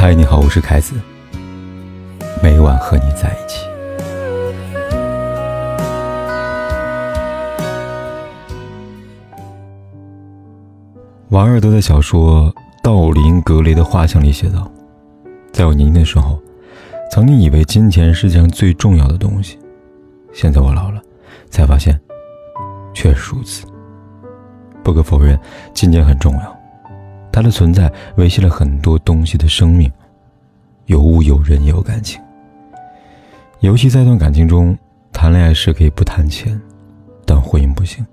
嗨，你好，我是凯子。每晚和你在一起。王尔德的小说《道林格雷的画像》里写道：“在我年轻的时候，曾经以为金钱是世界上最重要的东西，现在我老了，才发现，确实如此。不可否认，金钱很重要。”它的存在维系了很多东西的生命，有物有人也有感情。尤其在一段感情中，谈恋爱时可以不谈钱，但婚姻不行。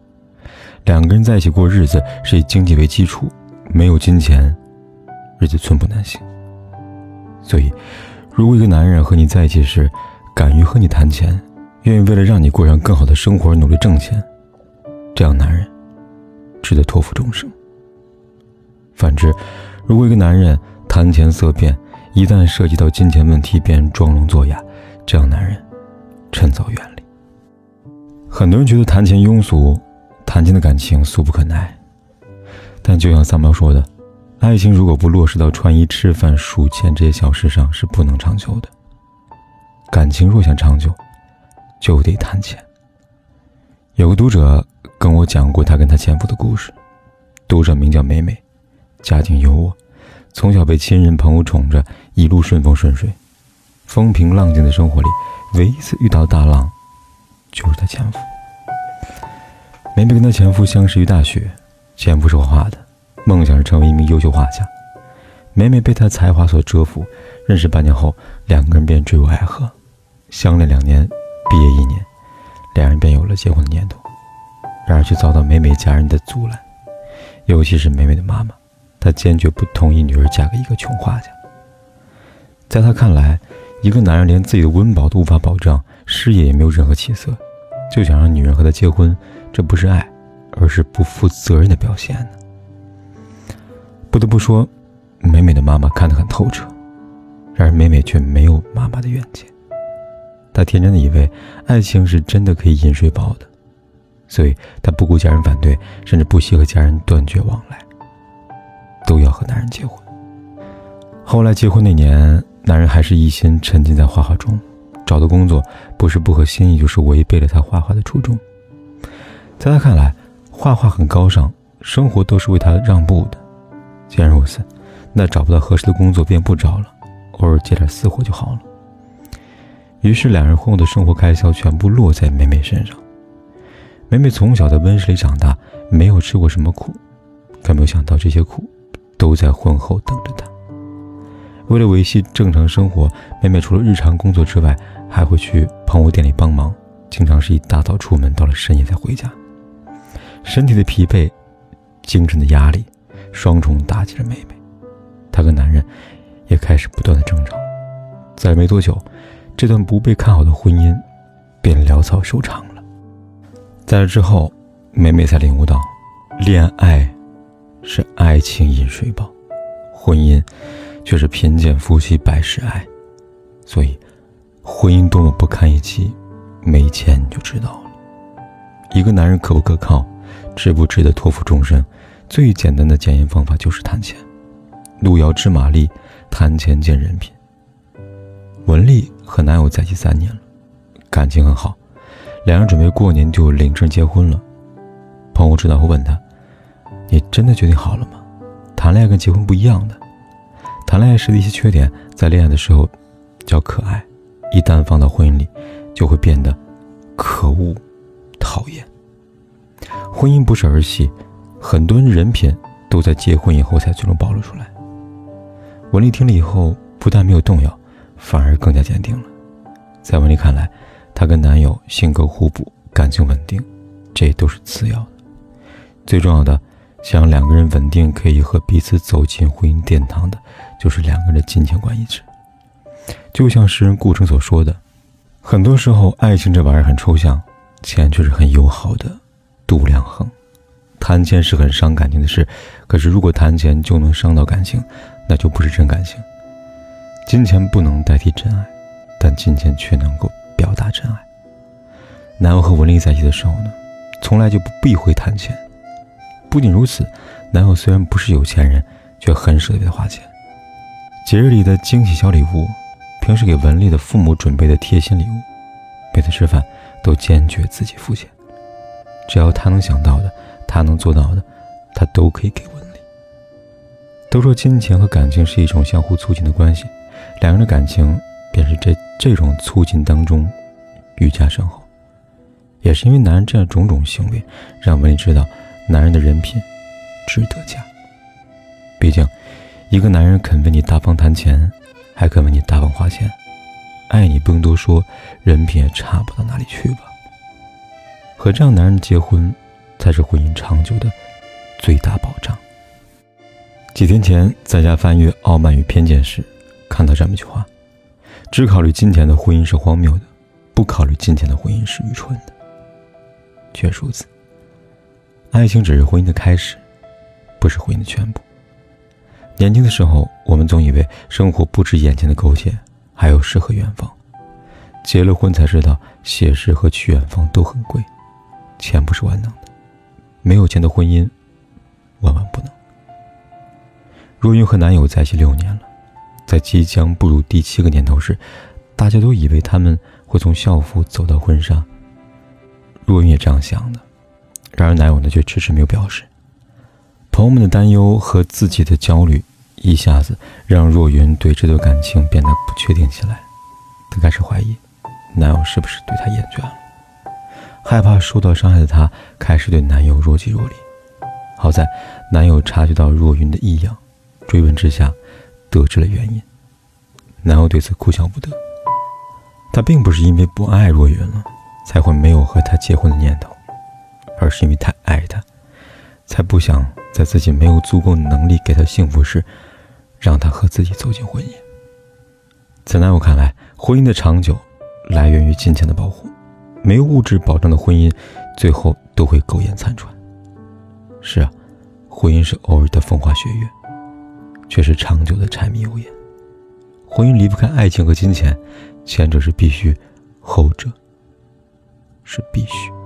两个人在一起过日子是以经济为基础，没有金钱，日子寸步难行。所以，如果一个男人和你在一起时，敢于和你谈钱，愿意为了让你过上更好的生活而努力挣钱，这样男人值得托付终生。反之，如果一个男人谈钱色变，一旦涉及到金钱问题便装聋作哑，这样男人趁早远离。很多人觉得谈钱庸俗，谈钱的感情俗不可耐。但就像三毛说的，爱情如果不落实到穿衣、吃饭、数钱这些小事上，是不能长久的。感情若想长久，就得谈钱。有个读者跟我讲过他跟他前夫的故事，读者名叫美美。家境优渥，从小被亲人朋友宠着，一路顺风顺水，风平浪静的生活里，唯一一次遇到大浪，就是她前夫。美美跟她前夫相识于大学，前夫是画画的，梦想是成为一名优秀画家。美美被他才华所折服，认识半年后，两个人便坠入爱河，相恋两年，毕业一年，两人便有了结婚的念头。然而却遭到美美家人的阻拦，尤其是美美的妈妈。他坚决不同意女儿嫁给一个穷画家。在他看来，一个男人连自己的温饱都无法保障，事业也没有任何起色，就想让女人和他结婚，这不是爱，而是不负责任的表现呢。不得不说，美美的妈妈看得很透彻，然而美美却没有妈妈的远见。她天真的以为爱情是真的可以饮水饱的，所以她不顾家人反对，甚至不惜和家人断绝往来。都要和男人结婚。后来结婚那年，男人还是一心沉浸在画画中，找的工作不是不合心意，就是违背了他画画的初衷。在他看来，画画很高尚，生活都是为他让步的。既然如此，那找不到合适的工作便不找了，偶尔接点私活就好了。于是，两人婚后的生活开销全部落在美美身上。美美从小在温室里长大，没有吃过什么苦，可没有想到这些苦。都在婚后等着他。为了维系正常生活，妹妹除了日常工作之外，还会去朋友店里帮忙，经常是一大早出门，到了深夜才回家。身体的疲惫，精神的压力，双重打击着妹妹。她跟男人也开始不断的争吵。在没多久，这段不被看好的婚姻便潦草收场了。在这之后，妹妹才领悟到，恋爱。是爱情饮水饱，婚姻却是贫贱夫妻百事哀。所以，婚姻多么不堪一击，没钱你就知道了。一个男人可不可靠，值不值得托付终身，最简单的检验方法就是谈钱。路遥知马力，谈钱见人品。文丽和男友在一起三年了，感情很好，两人准备过年就领证结婚了。朋友知道后问他。你真的决定好了吗？谈恋爱跟结婚不一样的，谈恋爱时的一些缺点，在恋爱的时候叫可爱，一旦放到婚姻里，就会变得可恶、讨厌。婚姻不是儿戏，很多人品都在结婚以后才最终暴露出来。文丽听了以后，不但没有动摇，反而更加坚定了。在文丽看来，她跟男友性格互补，感情稳定，这都是次要的，最重要的。想两个人稳定，可以和彼此走进婚姻殿堂的，就是两个人的金钱观一致。就像诗人顾城所说的，很多时候爱情这玩意儿很抽象，钱却是很友好的度量衡。谈钱是很伤感情的事，可是如果谈钱就能伤到感情，那就不是真感情。金钱不能代替真爱，但金钱却能够表达真爱。男友和文丽在一起的时候呢，从来就不避讳谈钱。不仅如此，男友虽然不是有钱人，却很舍得花钱。节日里的惊喜小礼物，平时给文丽的父母准备的贴心礼物，每次吃饭都坚决自己付钱。只要他能想到的，他能做到的，他都可以给文丽。都说金钱和感情是一种相互促进的关系，两人的感情便是在这种促进当中愈加深厚。也是因为男人这样种种行为，让文丽知道男人的人品值得嫁。毕竟，一个男人肯为你大方谈钱，还肯为你大方花钱，爱你不用多说，人品也差不到哪里去吧。和这样男人结婚，才是婚姻长久的最大保障。几天前在家翻阅《傲慢与偏见》时，看到这么一句话：只考虑金钱的婚姻是荒谬的，不考虑金钱的婚姻是愚蠢的。确如此，爱情只是婚姻的开始，不是婚姻的全部。年轻的时候，我们总以为生活不止眼前的苟且，还有诗和远方。结了婚才知道，写诗和去远方都很贵，钱不是万能的，没有钱的婚姻，万万不能。若云和男友在一起六年了，在即将步入第七个年头时，大家都以为他们会从校服走到婚纱。若云也这样想的，然而男友呢却迟迟没有表示。朋友们的担忧和自己的焦虑，一下子让若云对这段感情变得不确定起来。她开始怀疑，男友是不是对她厌倦了？害怕受到伤害的她，开始对男友若即若离。好在男友察觉到若云的异样，追问之下，得知了原因。男友对此哭笑不得。他并不是因为不爱若云了，才会没有和她结婚的念头，而是因为太爱她。才不想在自己没有足够能力给他幸福时，让他和自己走进婚姻。在男友看来，婚姻的长久来源于金钱的保护，没有物质保障的婚姻，最后都会苟延残喘。是啊，婚姻是偶尔的风花雪月，却是长久的柴米油盐。婚姻离不开爱情和金钱，前者是必须，后者是必须。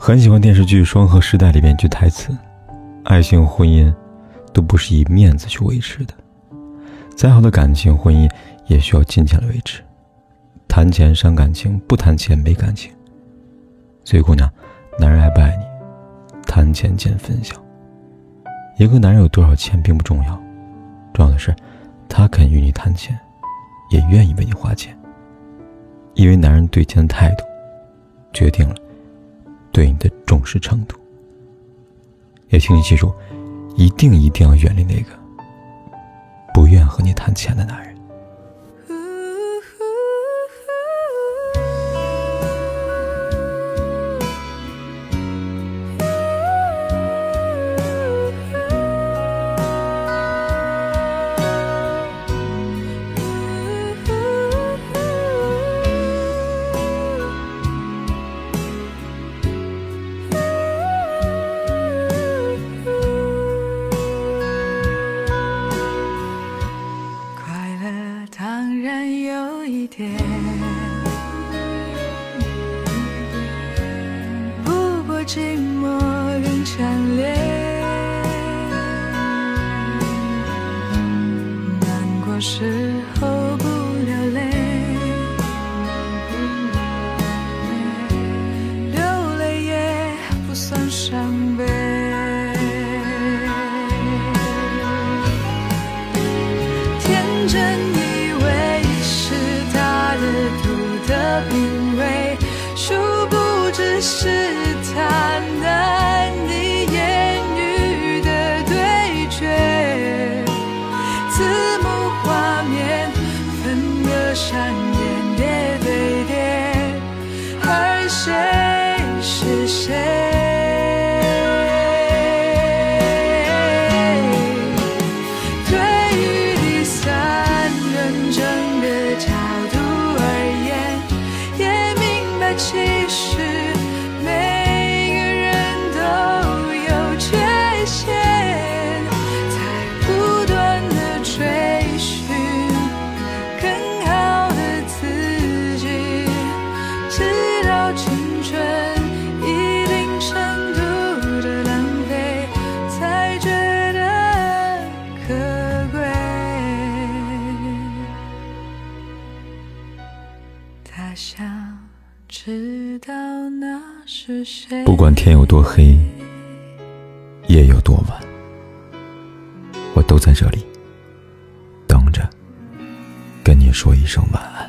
很喜欢电视剧《双核时代》里面一句台词：“爱情婚姻都不是以面子去维持的，再好的感情婚姻也需要金钱来维持。谈钱伤感情，不谈钱没感情。所以姑娘，男人爱不爱你，谈钱见分晓。一个男人有多少钱并不重要，重要的是他肯与你谈钱，也愿意为你花钱。因为男人对钱的态度，决定了。”对你的重视程度，也请你记住，一定一定要远离那个不愿和你谈钱的男人。有时候不流泪，流泪也不算伤悲。天真以为是他的独特的品味，殊不知是他的。他想知道那是谁不管天有多黑，夜有多晚，我都在这里等着，跟你说一声晚安。